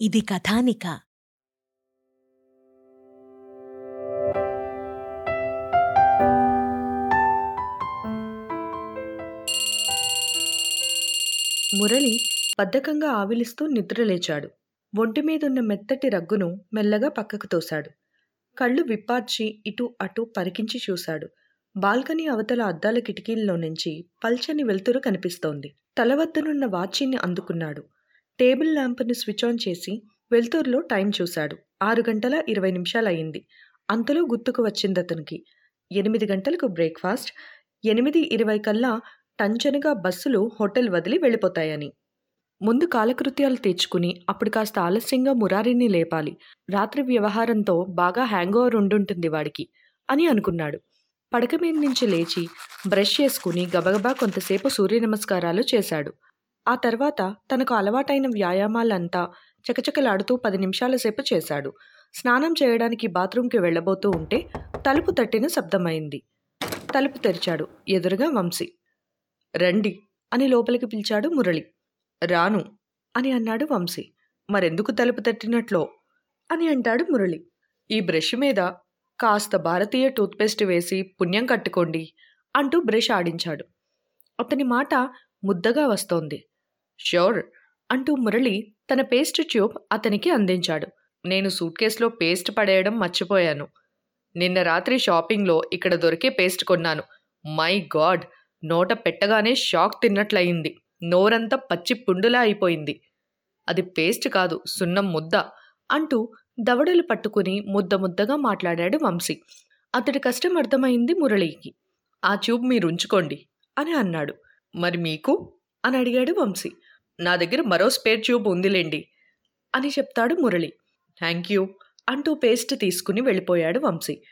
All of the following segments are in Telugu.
ఇది కథానిక. మురళి బద్ధకంగా ఆవిలిస్తూ నిద్రలేచాడు ఒంటి మీదున్న మెత్తటి రగ్గును మెల్లగా పక్కకు తోశాడు. కళ్ళు విప్పార్చి ఇటు అటు పరికించి చూశాడు. బాల్కనీ అవతల అద్దాల కిటికీల్లో నుంచి పల్చని వెలుతురు కనిపిస్తోంది. తల వద్దనున్న వాచీని అందుకున్నాడు. టేబుల్ ల్యాంప్ను స్విచ్ ఆన్ చేసి వెలుతురులో టైం చూశాడు. ఆరు గంటల ఇరవై నిమిషాలయ్యింది. అంతలో గుర్తుకు వచ్చింది అతనికి. ఎనిమిది గంటలకు బ్రేక్ఫాస్ట్ ఎనిమిది ఇరవై కల్లా టంచనుగా బస్సులు హోటల్ వదిలి వెళ్ళిపోతాయని. ముందు కాలకృత్యాలు తెచ్చుకుని అప్పుడు కాస్త ఆలస్యంగా మురారిని లేపాలి. రాత్రి వ్యవహారంతో బాగా హ్యాంగ్ ఓవర్ ఉండుంటుంది వాడికి అని అనుకున్నాడు. పడక మీద నుంచి లేచి బ్రష్ చేసుకుని గబగబా కొంతసేపు సూర్య నమస్కారాలు చేశాడు. ఆ తర్వాత తనకు అలవాటైన వ్యాయామాలంతా చకచకలాడుతూ పది నిమిషాల సేపు చేశాడు. స్నానం చేయడానికి బాత్రూంకి వెళ్ళబోతూ ఉంటే తలుపు తట్టిన శబ్దమైంది. తలుపు తెరిచాడు ఎదురుగా వంశీ. రండి అని లోపలికి పిలిచాడు మురళి. రాను అని అన్నాడు వంశీ. మరెందుకు తలుపు తట్టినట్లో? అని అంటాడు మురళి. ఈ బ్రష్ మీద కాస్త భారతీయ టూత్పేస్ట్ వేసి పుణ్యం కట్టుకోండి అంటూ బ్రష్ ఆడించాడు. అతని మాట ముద్దగా వస్తోంది. ష్యూర్ అంటూ మురళి తన పేస్ట్ ట్యూబ్ అతనికి అందించాడు. నేను సూట్ కేసులో పేస్ట్ పడేయడం మర్చిపోయాను. నిన్న రాత్రి షాపింగ్లో ఇక్కడ దొరికే పేస్ట్ కొన్నాను. My god! నోట పెట్టగానే షాక్ తిన్నట్లయింది. నోరంతా పచ్చి పుండులా అయిపోయింది. అది పేస్ట్ కాదు సున్నం ముద్ద అంటూ దవడలు పట్టుకుని ముద్ద ముద్దగా మాట్లాడాడు వంశీ. అతడి కష్టం అర్థమైంది మురళికి. ఆ ట్యూబ్ మీరు ఉంచుకోండి అని అన్నాడు. మరి మీకు? అని అడిగాడు వంశీ. నా దగ్గర మరో స్పేర్ ట్యూబ్ ఉందిలేండి అని చెప్తాడు మురళి. థ్యాంక్ యూ అంటూ పేస్ట్ తీసుకుని వెళ్ళిపోయాడు వంశీ.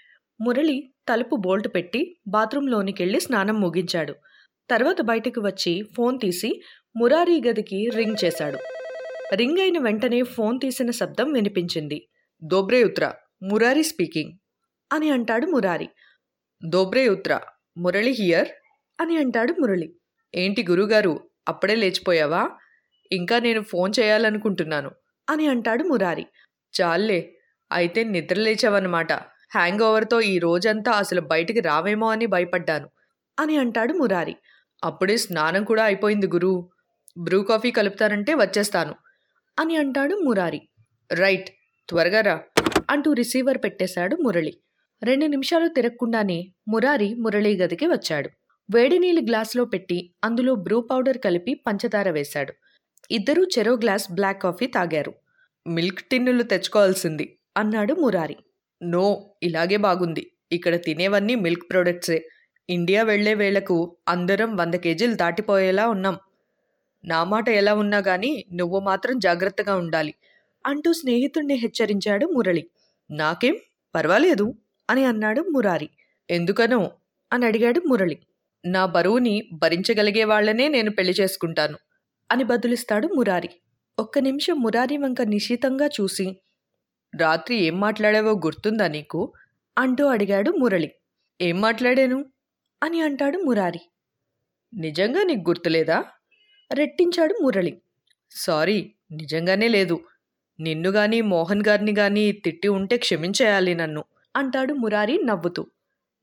మురళి తలుపు బోల్ట్ పెట్టి బాత్రూంలోనికి వెళ్ళి స్నానం ముగించాడు. తర్వాత బయటకు వచ్చి ఫోన్ తీసి మురారి గదికి రింగ్ చేశాడు. రింగ్ అయిన వెంటనే ఫోన్ తీసిన శబ్దం వినిపించింది. దోబ్రే ఉత్ర మురారి స్పీకింగ్ అని అంటాడు మురారి. దోబ్రే ఉత్ర మురళి హియర్ అని అంటాడు మురళి. ఏంటి గురుగారు అప్పుడే లేచిపోయావా? ఇంకా నేను ఫోన్ చేయాలనుకుంటున్నాను అని అంటాడు మురారి. చాలే అయితే నిద్ర లేచావన్నమాట. హ్యాంగ్ ఓవర్తో ఈ రోజంతా అసలు బయటికి రావేమో అని భయపడ్డాను అని అంటాడు మురారి. అప్పుడే స్నానం కూడా అయిపోయింది గురు. బ్రూ కాఫీ కలుపుతానంటే వచ్చేస్తాను. అని అంటాడు మురారి. రైట్ త్వరగా రా అంటూ రిసీవర్ పెట్టేశాడు మురళి. రెండు నిమిషాలు తిరగకుండానే మురారి మురళి గదికి వచ్చాడు. వేడి నీళ్ళు గ్లాసులో పెట్టి అందులో బ్రూ పౌడర్ కలిపి పంచదార వేశాడు. ఇద్దరూ చెరో గ్లాస్ బ్లాక్ కాఫీ తాగారు. మిల్క్ టిన్నులు తెచ్చుకోవాల్సింది అన్నాడు మురారి. నో ఇలాగే బాగుంది. ఇక్కడ తినేవన్నీ మిల్క్ ప్రొడక్ట్సే. ఇండియా వెళ్ళే వేళకు అందరం వంద కేజీలు దాటిపోయేలా ఉన్నాం. నా మాట ఎలా ఉన్నా గానీ నువ్వు మాత్రం జాగ్రత్తగా ఉండాలి అంటూ స్నేహితుణ్ణి హెచ్చరించాడు మురళి. నాకేం? పర్వాలేదు అని అన్నాడు మురారి. ఎందుకనో? అని అడిగాడు మురళి. నా బరువుని భరించగలిగే వాళ్ళనే నేను పెళ్ళి చేసుకుంటాను అని బదులిస్తాడు మురారి. ఒక్క నిమిషం మురారి వంక నిశితంగా చూసి రాత్రి ఏం మాట్లాడావో గుర్తుందా నీకు? అంటూ అడిగాడు మురళి. ఏం మాట్లాడాను? అని అంటాడు మురారి. నిజంగా నీకు గుర్తులేదా? రెట్టించాడు మురళి. సారీ నిజంగానే లేదు. నిన్ను గాని మోహన్ గారిని గాని తిట్టి ఉంటే క్షమించేయాలి నన్ను అంటాడు మురారి నవ్వుతూ.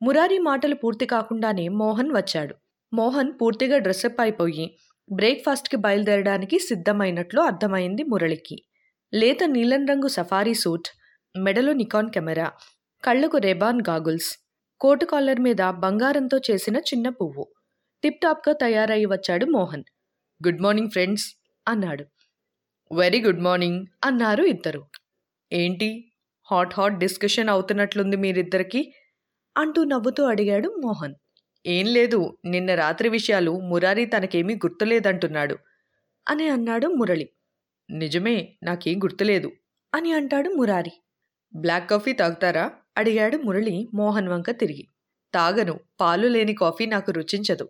మురారి మాటలు పూర్తి కాకుండానే మోహన్ వచ్చాడు. మోహన్ పూర్తిగా డ్రెస్అప్ అయిపోయి బ్రేక్ఫాస్ట్కి బయలుదేరడానికి సిద్ధమైనట్లు అర్థమైంది మురళికి. లేత నీలం రంగు సఫారీ సూట్ మెడలో నికాన్ కెమెరా కళ్ళకు రెబాన్ గాగుల్స్ కోటు కాలర్ మీద బంగారంతో చేసిన చిన్న పువ్వు. టిప్ టాప్గా తయారై వచ్చాడు మోహన్. గుడ్ మార్నింగ్ ఫ్రెండ్స్ అన్నాడు. వెరీ గుడ్ మార్నింగ్ అన్నారు ఇద్దరు. ఏంటి? హాట్ హాట్ డిస్కషన్ అవుతున్నట్లుంది మీరిద్దరికి? అంటూ నవ్వుతూ అడిగాడు మోహన్. ఏం లేదు నిన్న రాత్రి విషయాలు మురారి తనకేమీ గుర్తులేదంటున్నాడు అని అన్నాడు మురళి. నిజమే నాకేం గుర్తులేదు అని అంటాడు మురారి. బ్లాక్ కాఫీ తాగుతారా? అడిగాడు మురళి మోహన్ వంక తిరిగి. తాగను పాలు లేని కాఫీ నాకు రుచించదు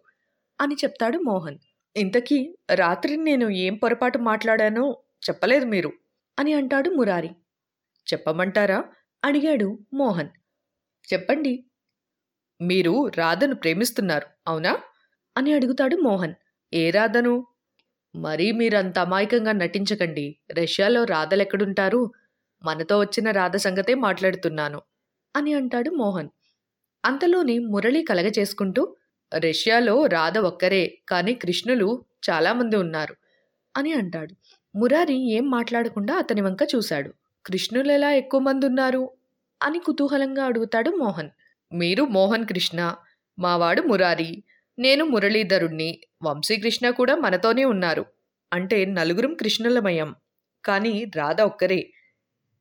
అని చెప్తాడు మోహన్. ఇంతకీ రాత్రి నేను ఏం పొరపాటు మాట్లాడానో చెప్పలేదు మీరు అని అంటాడు మురారి. చెప్పమంటారా? అడిగాడు మోహన్. చెప్పండి. మీరు రాధను ప్రేమిస్తున్నారు అవునా? అని అడుగుతాడు మోహన్. ఏ రాధను? మరీ మీరంత అమాయకంగా నటించకండి. రష్యాలో రాధలెక్కడుంటారు? మనతో వచ్చిన రాధ సంగతే మాట్లాడుతున్నాను అని అంటాడు మోహన్. అంతలోనే మురళి కలగచేసుకుంటూ రష్యాలో రాధ ఒక్కరే కానీ కృష్ణులు చాలామంది ఉన్నారు అని అంటాడు. మురారి ఏం మాట్లాడకుండా అతని వంక చూశాడు. కృష్ణులు ఎలా ఎక్కువ మంది ఉన్నారు? అని కుతూహలంగా అడుగుతాడు మోహన్. మీరు మోహన్ కృష్ణ మావాడు మురారి నేను మురళీధరుణ్ణి వంశీకృష్ణ కూడా మనతోనే ఉన్నారు. అంటే నలుగురం కృష్ణులమయం కానీ రాధ ఒక్కరే.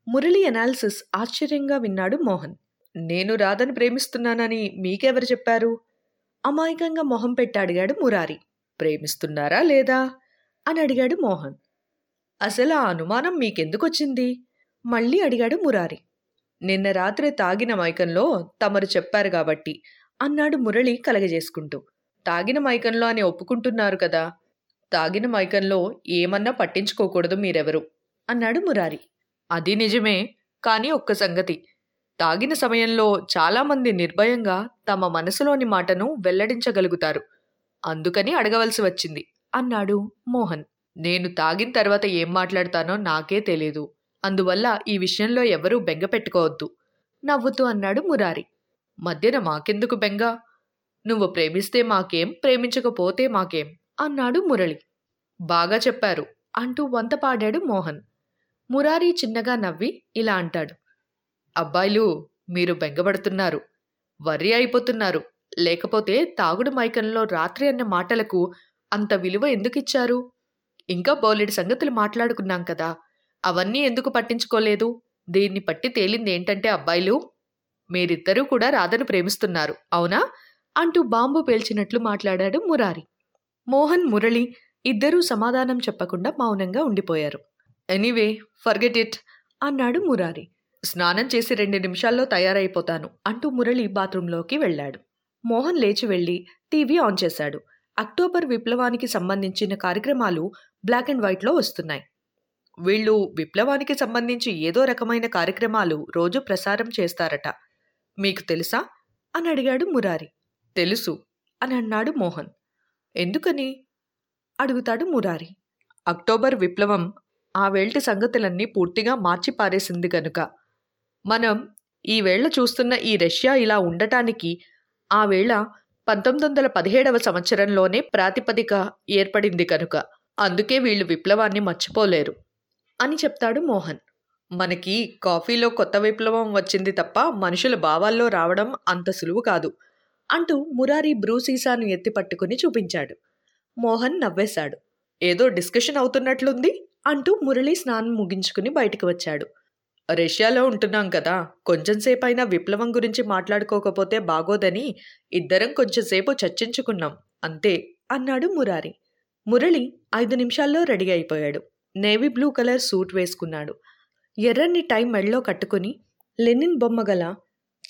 మురళి అనాలిసిస్ ఆశ్చర్యంగా విన్నాడు మోహన్. నేను రాధను ప్రేమిస్తున్నానని మీకెవరు చెప్పారు? అమాయకంగా మొహం పెట్టి అడిగాడు మురారి. ప్రేమిస్తున్నారా లేదా? అని అడిగాడు మోహన్. అసలు ఆ అనుమానం మీకెందుకొచ్చింది? మళ్ళీ అడిగాడు మురారి. నిన్న రాత్రి తాగిన మైకంలో తమరు చెప్పారు కాబట్టి అన్నాడు మురళి కలగజేసుకుంటూ. తాగిన మైకంలో అని ఒప్పుకుంటున్నారు కదా తాగిన మైకంలో ఏమన్నా పట్టించుకోకూడదు మీరెవరు అన్నాడు మురారి. అది నిజమే కానీ ఒక్క సంగతి. తాగిన సమయంలో చాలామంది నిర్భయంగా తమ మనసులోని మాటను వెల్లడించగలుగుతారు. అందుకని అడగవలసి వచ్చింది. అన్నాడు మోహన్. నేను తాగిన తర్వాత ఏం మాట్లాడతానో నాకే తెలియదు అందువల్ల ఈ విషయంలో ఎవరూ బెంగ పెట్టుకోవద్దు. నవ్వుతూ అన్నాడు మురారి. మధ్యన మాకెందుకు బెంగ? నువ్వు ప్రేమిస్తే మాకేం? ప్రేమించకపోతే మాకేం? అన్నాడు మురళి. బాగా చెప్పారు అంటూ వంత పాడాడు మోహన్. మురారి చిన్నగా నవ్వి ఇలా అంటాడు. అబ్బాయిలు మీరు బెంగపడుతున్నారు. వర్రీ అయిపోతున్నారు. లేకపోతే తాగుడు మైకంలో రాత్రి అన్న మాటలకు అంత విలువ ఎందుకిచ్చారు? ఇంకా బోలెడు సంగతులు మాట్లాడుకున్నాం కదా. అవన్నీ ఎందుకు పట్టించుకోలేదు? దీన్ని పట్టి తేలింది ఏంటంటే అబ్బాయిలు మీరిద్దరూ కూడా రాధను ప్రేమిస్తున్నారు అవునా? అంటూ బాంబు పేల్చినట్లు మాట్లాడాడు మురారి. మోహన్ మురళి ఇద్దరూ సమాధానం చెప్పకుండా మౌనంగా ఉండిపోయారు. ఎనీవే ఫర్గెట్ ఇట్ అన్నాడు మురారి. స్నానం చేసి రెండు నిమిషాల్లో తయారైపోతాను అంటూ మురళి బాత్రూంలోకి వెళ్ళాడు. మోహన్ లేచి వెళ్ళి టీవీ ఆన్ చేశాడు. అక్టోబర్ విప్లవానికి సంబంధించిన కార్యక్రమాలు బ్లాక్ అండ్ వైట్లో వస్తున్నాయి. వీళ్ళు విప్లవానికి సంబంధించి ఏదో రకమైన కార్యక్రమాలు రోజు ప్రసారం చేస్తారట. మీకు తెలుసా? అని అడిగాడు మురారి. తెలుసు అని అన్నాడు మోహన్. ఎందుకని? అడుగుతాడు మురారి. అక్టోబర్ విప్లవం ఆ వేల్టి సంగతులన్నీ పూర్తిగా మార్చి పారేసింది కనుక మనం ఈ వేళ చూస్తున్న ఈ రష్యా ఇలా ఉండటానికి ఆ వేళ పంతొమ్మిది వందల పదిహేడవ సంవత్సరంలోనే ప్రాతిపదిక ఏర్పడింది కనుక. అందుకే వీళ్ళు విప్లవాన్ని మర్చిపోలేరు. అని చెప్తాడు మోహన్. మనకి కాఫీలో కొత్త విప్లవం వచ్చింది తప్ప మనుషుల భావాల్లో రావడం అంత సులువు కాదు అంటూ మురారి బ్రూసీసాను ఎత్తి పట్టుకుని చూపించాడు. మోహన్ నవ్వేశాడు. ఏదో డిస్కషన్ అవుతున్నట్లుంది అంటూ మురళి స్నానం ముగించుకుని బయటికి వచ్చాడు. రష్యాలో ఉంటున్నాం కదా. కొంచెంసేపు అయినా విప్లవం గురించి మాట్లాడుకోకపోతే బాగోదని ఇద్దరం కొంచెంసేపు చర్చించుకున్నాం. అంతే అన్నాడు మురారి. మురళి ఐదు నిమిషాల్లో రెడీ అయిపోయాడు. నేవీ బ్లూ కలర్ సూట్ వేసుకున్నాడు. ఎర్రని టై మెడలో కట్టుకుని లెనిన్ బొమ్మ గల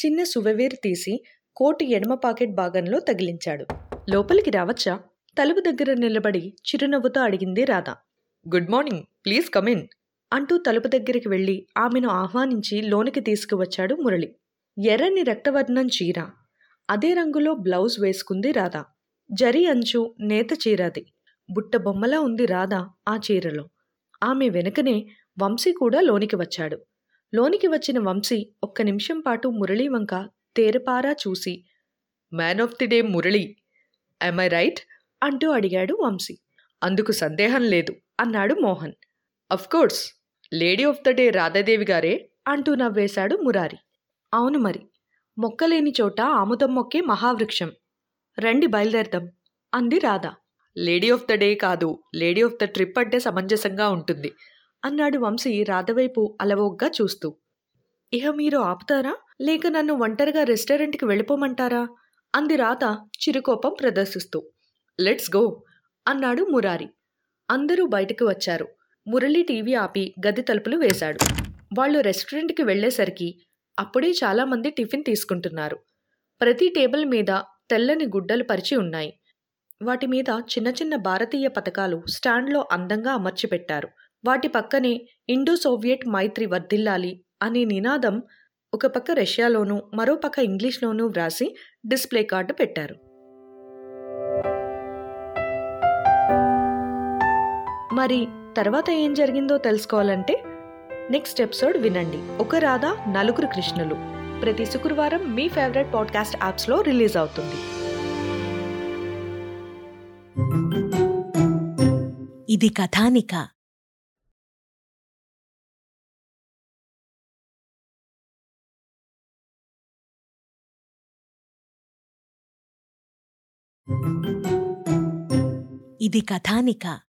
చిన్న సువవేరు తీసి కోటు ఎడమ పాకెట్ భాగంలో తగిలించాడు. లోపలికి రావచ్చా? తలుపు దగ్గర నిలబడి చిరునవ్వుతో అడిగింది Radha. Good morning. Please come in అంటూ తలుపు దగ్గరికి వెళ్ళి ఆమెను ఆహ్వానించి లోనికి తీసుకువచ్చాడు మురళి. ఎర్రని రక్తవర్ణం చీర. అదే రంగులో బ్లౌజ్ వేసుకుంది రాధ. జరి అంచు నేత చీరది. బుట్ట బొమ్మలా ఉంది రాధ ఆ చీరలో. ఆమె వెనుకనే వంశీ కూడా లోనికి వచ్చాడు. లోనికి వచ్చిన వంశీ ఒక్క నిమిషం పాటు మురళి వంక తేరపారా చూసి man of the day Murali I right అంటూ అడిగాడు వంశీ. అందుకు సందేహం లేదు అన్నాడు Mohan. Course lady of the day Radhadevi గారే అంటూ నవ్వేశాడు మురారి. అవును మరి మొక్కలేని చోట ఆముదం మొక్కే మహావృక్షం. రండి బయలుదేరదాం అంది Radha. Lady of the day కాదు లేడీ ఆఫ్ ద ట్రిప్ అంటే సమంజసంగా ఉంటుంది అన్నాడు వంశీ రాధవైపు అలవోగ్గా చూస్తూ. ఇహ మీరు ఆపుతారా లేక నన్ను ఒంటరిగా రెస్టారెంట్కి వెళ్ళిపోమంటారా అంది రాధ చిరుకోపం ప్రదర్శిస్తూ. లెట్స్ గో అన్నాడు మురారి. అందరూ బయటకు వచ్చారు. మురళి టీవీ ఆపి గది తలుపులు వేశాడు. వాళ్ళు రెస్టారెంట్కి వెళ్ళేసరికి అప్పుడే చాలామంది టిఫిన్ తీసుకుంటున్నారు. ప్రతి టేబుల్ మీద తెల్లని గుడ్డలు పరిచి ఉన్నాయి. వాటి మీద చిన్న చిన్న భారతీయ పథకాలు స్టాండ్లో అందంగా అమర్చిపెట్టారు. వాటి పక్కనే ఇండో సోవియట్ మైత్రి వర్ధిల్లాలి అనే నినాదం ఒక పక్క రష్యాలోనూ మరో పక్క ఇంగ్లీష్లోనూ వ్రాసి డిస్ప్లే కార్డు పెట్టారు. మరి తర్వాత ఏం జరిగిందో తెలుసుకోవాలంటే నెక్స్ట్ ఎపిసోడ్ వినండి. ఒక రాధా నలుగురు కృష్ణులు. ప్రతి శుక్రవారం మీ ఫేవరెట్ పాడ్కాస్ట్ యాప్స్లో రిలీజ్ అవుతుంది. ఇది కథానిక. ఇది కథానిక.